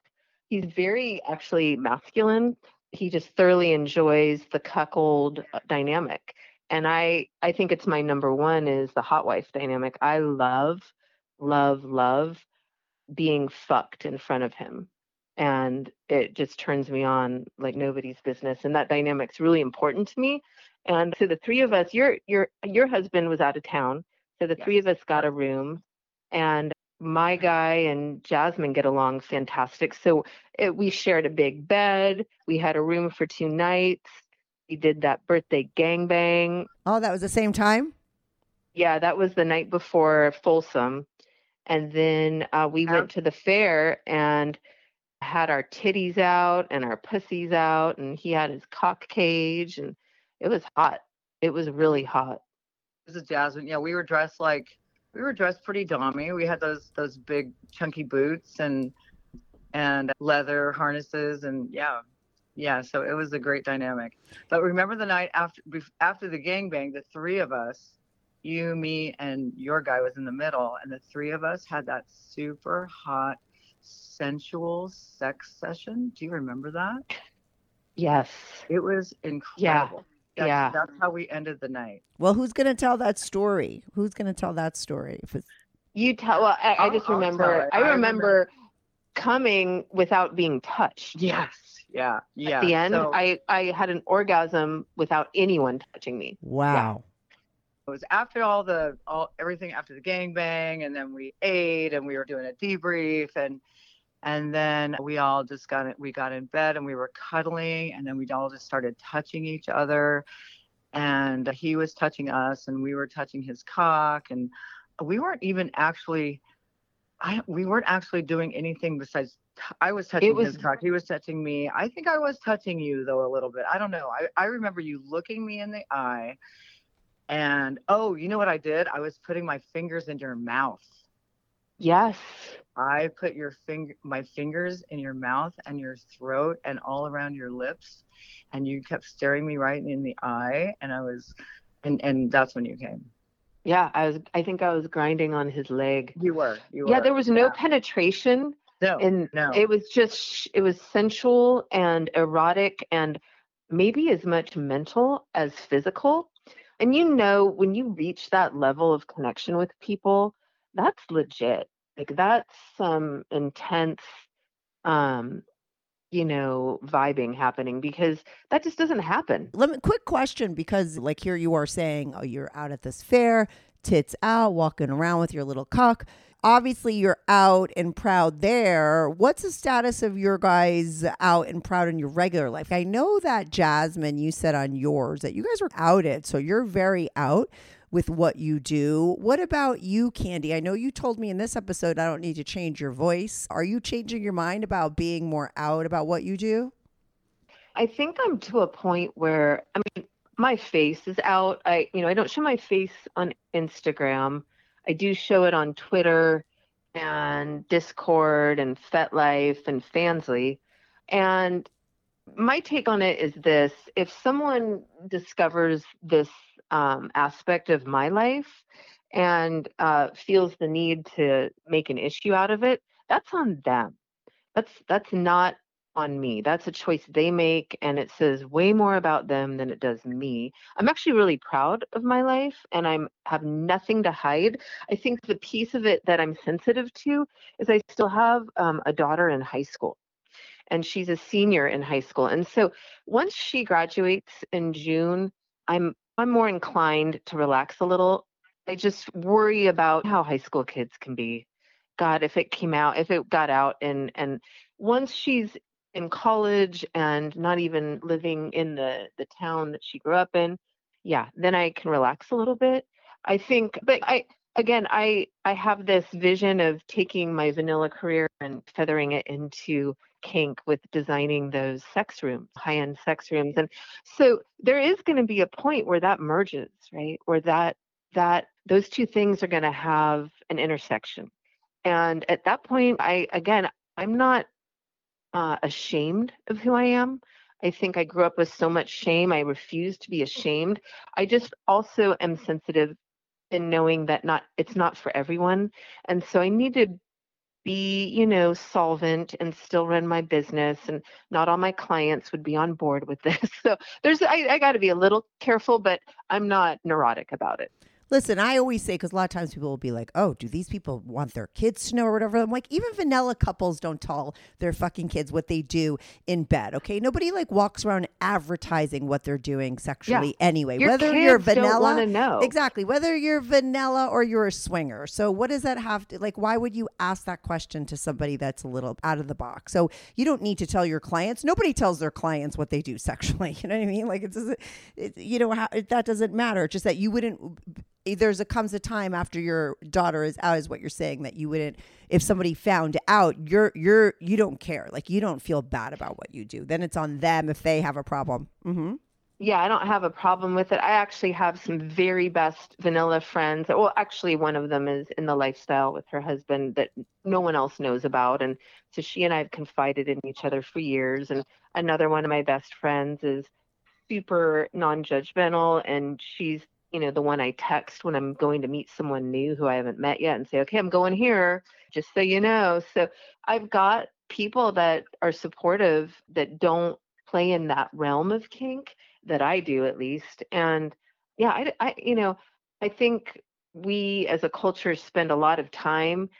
He's very actually masculine. He just thoroughly enjoys the cuckold dynamic, and I I think it's my number one is the hot wife dynamic. I love, love, love being fucked in front of him, and it just turns me on like nobody's business. And that dynamic's really important to me. And so the three of us, your your your husband was out of town. So the three of us got a room, and my guy and Jasmine get along fantastic. So it, we shared a big bed. We had a room for two nights. We did that birthday gangbang. Oh, that was the same time? Yeah, that was the night before Folsom. And then uh, we went to the fair and had our titties out and our pussies out. And he had his cock cage. And it was hot. It was really hot. This is Jasmine. Yeah, we were dressed like we were dressed pretty dommy. We had those those big chunky boots and and leather harnesses and yeah, yeah. So it was a great dynamic. But remember the night after after the gangbang, the three of us, you, me, and your guy was in the middle, and the three of us had that super hot, sensual sex session. Do you remember that? Yes. It was incredible. That's, yeah. That's how we ended the night. Well, who's going to tell that story? Who's going to tell that story? If it's, You tell. Well, I, I I'll- just I'll remember. I I remember coming without being touched. Yes. Yeah. Yeah. At the end, So I I had an orgasm without anyone touching me. wow. it was after all the all everything after the gangbang, and then we ate and we were doing a debrief and and then we all just got it. We got in bed and we were cuddling, and then we all just started touching each other, and he was touching us, and we were touching his cock, and we weren't even actually. I, we weren't actually doing anything besides t- I was touching his cock. He was touching me. I think I was touching you though a little bit. I don't know. I, I remember you looking me in the eye and oh, you know what I did? I was putting my fingers in your mouth. Yes. I put your finger, my fingers in your mouth and your throat and all around your lips, and you kept staring me right in the eye, and I was, and and that's when you came. Yeah, I was I think I was grinding on his leg. You were. You Yeah, were. there was no Yeah. penetration No. and no. it was just it was sensual and erotic and maybe as much mental as physical. And you know when you reach that level of connection with people, that's legit. Like that's some intense um you know vibing happening because that just doesn't happen. Let me quick question because like here you are saying, oh, you're out at this fair, tits out, walking around with your little cock. Obviously, you're out and proud there. What's the status of your guys out and proud in your regular life? I know that Jasmine, you said on yours that you guys were outed, so you're very out with what you do. What about you, Candy? I know you told me in this episode I don't need to change your voice. Are you changing your mind about being more out about what you do? I think I'm to a point where I mean my face is out. I you know, I don't show my face on Instagram. I do show it on Twitter and Discord and FetLife and Fansly. And my take on it is this if someone discovers this um, aspect of my life and uh, feels the need to make an issue out of it, that's on them. That's that's not on me. That's a choice they make, and it says way more about them than it does me. I'm actually really proud of my life, and I'm have nothing to hide. I think the piece of it that I'm sensitive to is I still have um, a daughter in high school, and she's a senior in high school, and so once she graduates in June, I'm I'm more inclined to relax a little. I just worry about how high school kids can be. God, if it came out, if it got out, and and once she's in college and not even living in the the town that she grew up in yeah then i can relax a little bit i think but i again i i have this vision of taking my vanilla career and feathering it into kink with designing those sex rooms high end sex rooms and so there is going to be a point where that merges right where that that those two things are going to have an intersection and at that point i again i'm not uh, ashamed of who I am. I think I grew up with so much shame. I refuse to be ashamed. I just also am sensitive in knowing that not it's not for everyone, and so I need to be, you know, solvent and still run my business. And not all my clients would be on board with this. So there's I, I got to be a little careful, but I'm not neurotic about it. Listen, I always say because a lot of times people will be like, "Oh, do these people want their kids to know or whatever?" I'm like, even vanilla couples don't tell their fucking kids what they do in bed. Okay, nobody like walks around advertising what they're doing sexually anyway. Your whether you're vanilla, exactly. Whether you're vanilla or you're a swinger. So what does that have to like? Why would you ask that question to somebody that's a little out of the box? So you don't need to tell your clients. Nobody tells their clients what they do sexually. You know what I mean? Like it's it, you know how that doesn't matter. It's just that you wouldn't there's a comes a time after your daughter is out is what you're saying that you wouldn't if somebody found out you're you're you don't care like you don't feel bad about what you do then it's on them if they have a problem mm-hmm. Yeah, I don't have a problem with it. I actually have some very best vanilla friends. Well, actually, one of them is in the lifestyle with her husband that no one else knows about. And so she and I have confided in each other for years. And another one of my best friends is super non judgmental. And she's, you know, the one I text when I'm going to meet someone new who I haven't met yet and say, okay, I'm going here, just so you know. So I've got people that are supportive that don't play in that realm of kink that I do at least. And yeah, I, I, you know, I think we as a culture spend a lot of time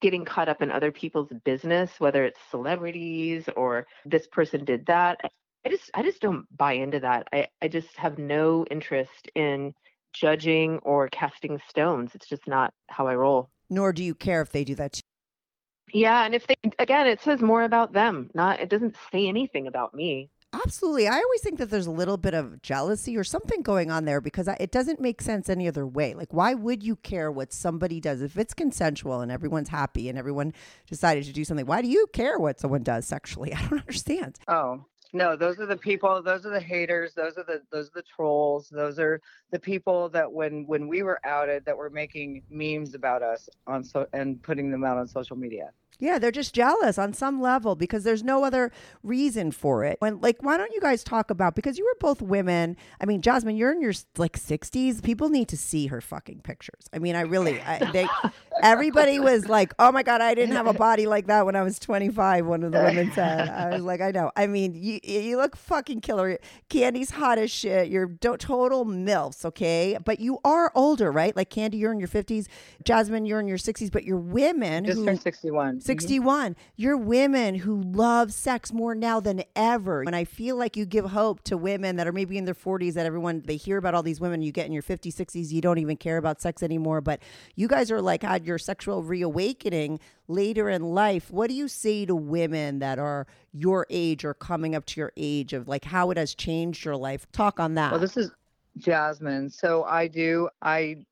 getting caught up in other people's business, whether it's celebrities or this person did that. I just, I just don't buy into that. I, I just have no interest in judging or casting stones. It's just not how I roll. nor do you care if they do that too. Yeah, and if they again, it says more about them. Not, it doesn't say anything about me. Absolutely. I always think that there's a little bit of jealousy or something going on there because I, it doesn't make sense any other way. Like, why would you care what somebody does if it's consensual and everyone's happy and everyone decided to do something? Why do you care what someone does sexually? I don't understand. Oh No, those are the people. Those are the haters. Those are the those are the trolls. Those are the people that when when we were outed, that were making memes about us on so and putting them out on social media. Yeah, they're just jealous on some level because there's no other reason for it. When like why don't you guys talk about because you were both women. I mean, Jasmine, you're in your like 60s. People need to see her fucking pictures. I mean, I really I, they everybody was like, "Oh my god, I didn't have a body like that when I was 25." One of the women said. I was like, "I know." I mean, you you look fucking killer. Candy's hot as shit. You're do- total milfs, okay? But you are older, right? Like Candy, you're in your 50s. Jasmine, you're in your 60s, but you're women Just who turned 61. Mm-hmm. 61. You're women who love sex more now than ever. And I feel like you give hope to women that are maybe in their 40s that everyone, they hear about all these women. You get in your 50s, 60s, you don't even care about sex anymore. But you guys are like had your sexual reawakening later in life. What do you say to women that are your age or coming up to your age of like how it has changed your life? Talk on that. Well, this is Jasmine. So I do, I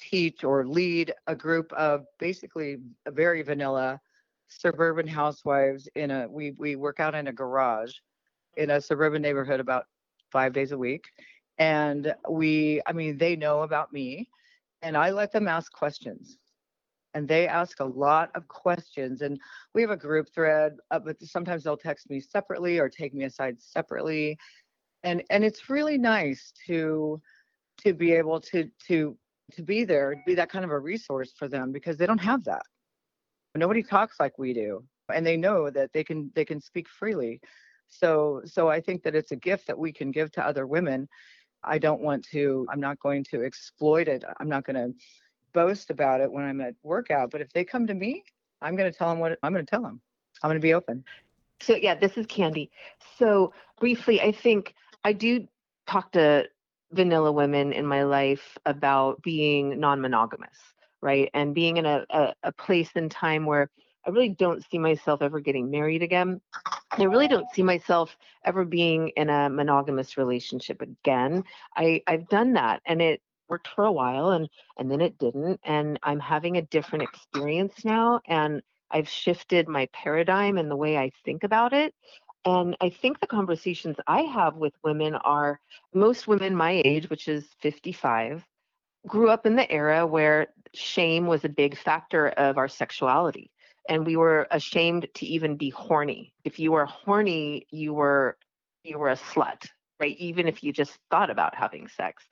teach or lead a group of basically very vanilla suburban housewives in a, we, we work out in a garage in a suburban neighborhood about five days a week. And we, I mean, they know about me and I let them ask questions. And they ask a lot of questions. And we have a group thread, uh, but sometimes they'll text me separately or take me aside separately and and it's really nice to to be able to to to be there be that kind of a resource for them because they don't have that. Nobody talks like we do and they know that they can they can speak freely. So so i think that it's a gift that we can give to other women. I don't want to i'm not going to exploit it. I'm not going to boast about it when i'm at workout but if they come to me i'm going to tell them what i'm going to tell them i'm going to be open So yeah, this is Candy. So briefly, I think I do talk to vanilla women in my life about being non-monogamous, right? And being in a, a, a place and time where I really don't see myself ever getting married again. I really don't see myself ever being in a monogamous relationship again. I, I've done that and it worked for a while and and then it didn't. And I'm having a different experience now. And I've shifted my paradigm and the way I think about it. And I think the conversations I have with women are most women my age, which is 55, grew up in the era where shame was a big factor of our sexuality. And we were ashamed to even be horny. If you were horny, you were you were a slut, right? Even if you just thought about having sex.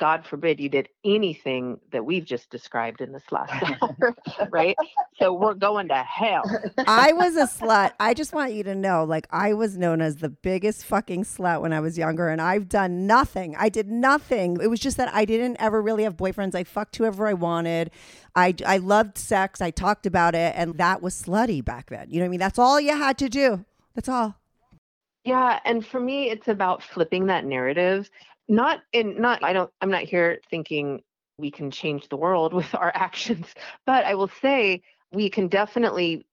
God forbid you did anything that we've just described in this last hour, right? So we're going to hell. I was a slut. I just want you to know, like, I was known as the biggest fucking slut when I was younger, and I've done nothing. I did nothing. It was just that I didn't ever really have boyfriends. I fucked whoever I wanted. I, I loved sex. I talked about it, and that was slutty back then. You know what I mean? That's all you had to do. That's all. Yeah, and for me it's about flipping that narrative. Not in not I don't I'm not here thinking we can change the world with our actions, but I will say we can definitely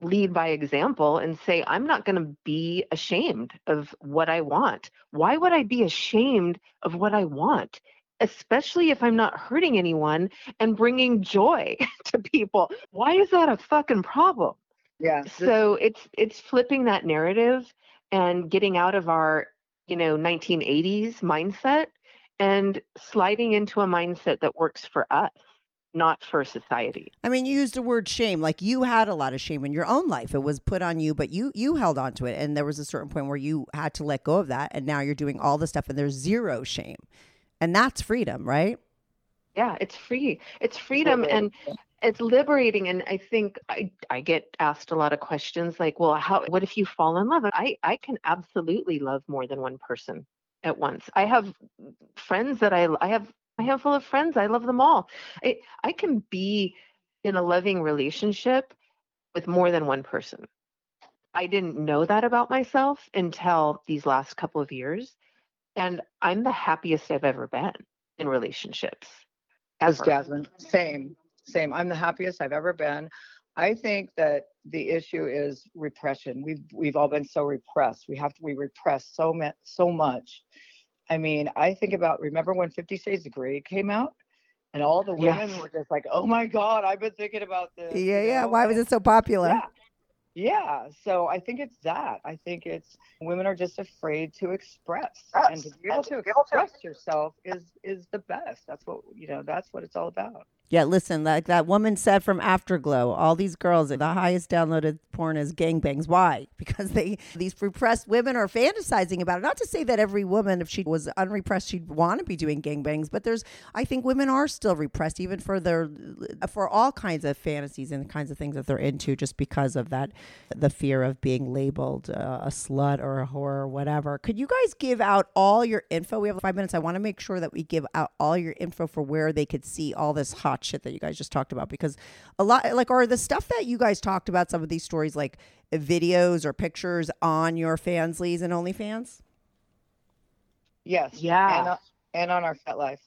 lead by example and say I'm not going to be ashamed of what I want. Why would I be ashamed of what I want? Especially if I'm not hurting anyone and bringing joy to people. Why is that a fucking problem? yeah so it's it's flipping that narrative and getting out of our you know 1980s mindset and sliding into a mindset that works for us not for society I mean, you used the word shame. Like you had a lot of shame in your own life. It was put on you, but you you held on to it, and there was a certain point where you had to let go of that, and now you're doing all the stuff, and there's zero shame, and that's freedom, right? yeah it's free it's freedom and it's liberating and i think i i get asked a lot of questions like well how what if you fall in love? I i can absolutely love more than one person at once. I have friends that i i have a handful of friends. I love them all. I i can be in a loving relationship with more than one person. I didn't know that about myself until these last couple of years and i'm the happiest i've ever been in relationships As. Jasmine, same, same. I'm the happiest I've ever been. I think that the issue is repression. We've we've all been so repressed. We have to we repress so much so much. I mean, I think about remember when Fifty Shades of Grey came out, and all the women Yes. were just like, "Oh my God, I've been thinking about this." Yeah, you yeah. Why was it so popular? Yeah. Yeah, so I think it's that. I think it's women are just afraid to express, and to be able to express yourself is is the best. That's what you know. That's what it's all about. Yeah, listen, like that woman said from Afterglow, all these girls, the highest downloaded porn is gangbangs. Why? Because they these repressed women are fantasizing about it. Not to say that every woman, if she was unrepressed, she'd want to be doing gangbangs, but there's I think women are still repressed even for their for all kinds of fantasies and the kinds of things that they're into just because of that the fear of being labeled uh, a slut or a whore or whatever. Could you guys give out all your info? We have five minutes. I want to make sure that we give out all your info for where they could see all this hot shit that you guys just talked about because a lot like are the stuff that you guys talked about some of these stories like videos or pictures on your Fanslys and OnlyFans Yes. Yeah. And, uh, and on our FetLife.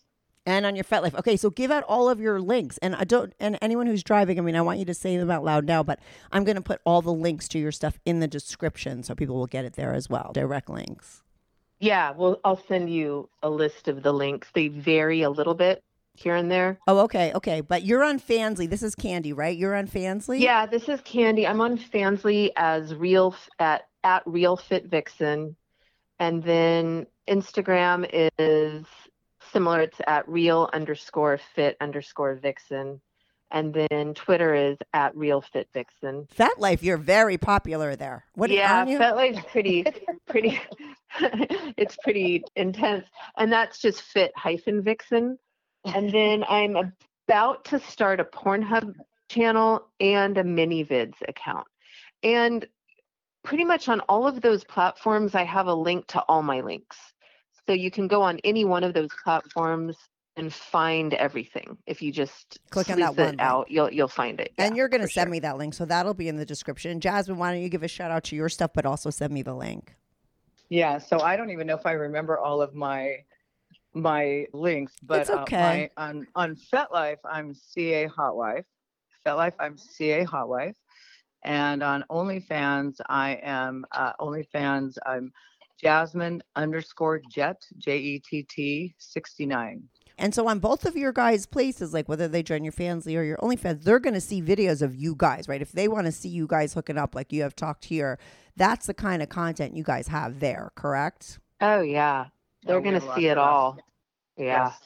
and on your FetLife. Okay, so give out all of your links and I don't and anyone who's driving, I mean, I want you to say them out loud now, but I'm going to put all the links to your stuff in the description so people will get it there as well. Direct links. Yeah, well, I'll send you a list of the links. They vary a little bit here and there. Oh, okay, okay. But you're on Fansly. This is Candy, right? You're on Fansly? Yeah, this is Candy. I'm on Fansly as real at at Real Fit Vixen, and then Instagram is similar. It's at Real underscore Fit underscore Vixen, and then Twitter is at Real Fit Vixen. FetLife, you're very popular there. What yeah, you? FetLife's pretty, pretty. it's pretty intense, and that's just Fit hyphen Vixen. And then I'm about to start a Pornhub channel and a ManyVids account, and pretty much on all of those platforms, I have a link to all my links, so you can go on any one of those platforms and find everything. If you just Click on that it one link. out, you'll you'll find it. and Yeah, you're going to send sure. me that link. So that'll be in the description. Jasmine, why don't you give a shout out to your stuff, but also send me the link? Yeah. So I don't even know if I remember all of my my links, but It's uh, my, on on FetLife, I'm CA Hot Wife. FetLife, I'm CA Hot Wife. And on OnlyFans, I am uh, OnlyFans. I'm Jasmine underscore Jet J E T T sixty nine. And so on both of your guys' places, like whether they join your Fansly or your OnlyFans, they're going to see videos of you guys, right? If they want to see you guys hooking up like you have talked here, that's the kind of content you guys have there, correct? Oh yeah, they're Oh, gonna see it all. Yeah, Yes.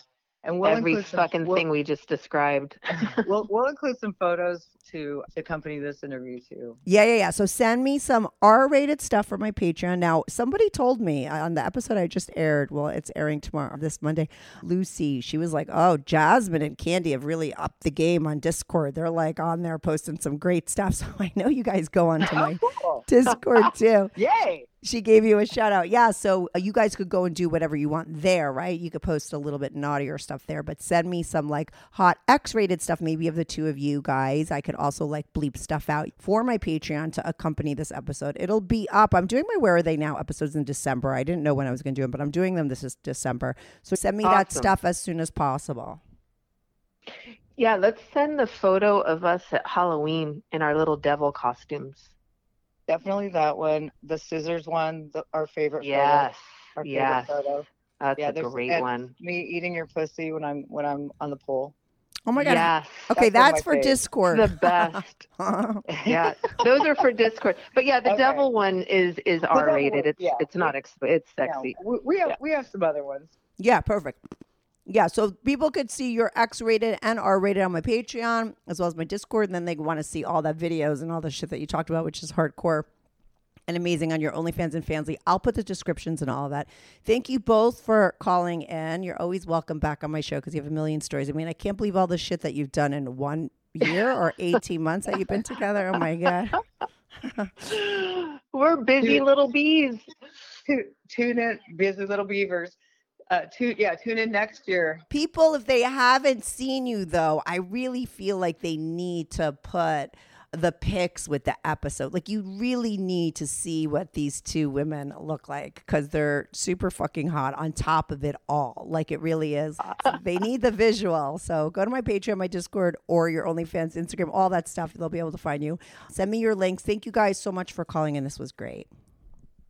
And we'll every include some- fucking we'll- thing we just described. we'll we'll include some photos to accompany this interview too. Yeah, yeah, yeah. So send me some R-rated stuff for my Patreon. Now, somebody told me on the episode I just aired. Well, it's airing tomorrow, this Monday. Lucy, she was like, "Oh, Jasmine and Candy have really upped the game on Discord. They're like on there posting some great stuff." So I know you guys go on to my Cool. Discord too. Yay! She gave you a shout out. Yeah, so uh, you guys could go and do whatever you want there, right? You could post a little bit naughtier stuff there, but send me some like hot X rated stuff, maybe of the two of you guys. I could also like bleep stuff out for my Patreon to accompany this episode. It'll be up. I'm doing my Where Are They Now episodes in December. I didn't know when I was going to do them, but I'm doing them this is December. So send me that stuff as soon as possible. Yeah, let's send the photo of us at Halloween in our little devil costumes. Definitely that one. The scissors one, the, our favorite Yes, photo. Our yes, favorite photo. that's Yeah, a there's- great one. Me eating your pussy when I'm when I'm on the pole. Oh my God. Yes, Okay, That's one of that's for faves. Discord. the best. Oh. yeah, those are for Discord. But yeah, the Okay. devil one is is R rated. It's yeah. it's not exp- it's Yeah, sexy. we, we have Yeah. we have some other ones. Yeah, perfect. Yeah, so people could see your X rated and R rated on my Patreon as well as my Discord, and then they want to see all that videos and all the shit that you talked about, which is hardcore and amazing on your OnlyFans and Fansly. I'll put the descriptions and all of that. Thank you both for calling in. You're always welcome back on my show because you have a million stories. I mean, I can't believe all the shit that you've done in one year or 18 months that you've been together. Oh my God. We're busy little bees. Tune in, busy little beavers. Uh, tune yeah, tune in next year. People, if they haven't seen you though, I really feel like they need to put the pics with the episode. Like you really need to see what these two women look like because they're super fucking hot on top of it all. Like it really is. So they need the visual. So go to my Patreon, my Discord, or your OnlyFans, Instagram, all that stuff. They'll be able to find you. Send me your links. Thank you guys so much for calling in. This was great.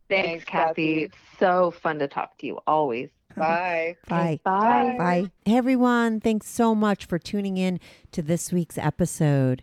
Thanks, Thanks, Kathy. Kathy. It's so fun to talk to you always. Bye. Bye. Bye. Bye. Hey everyone, thanks so much for tuning in to this week's episode.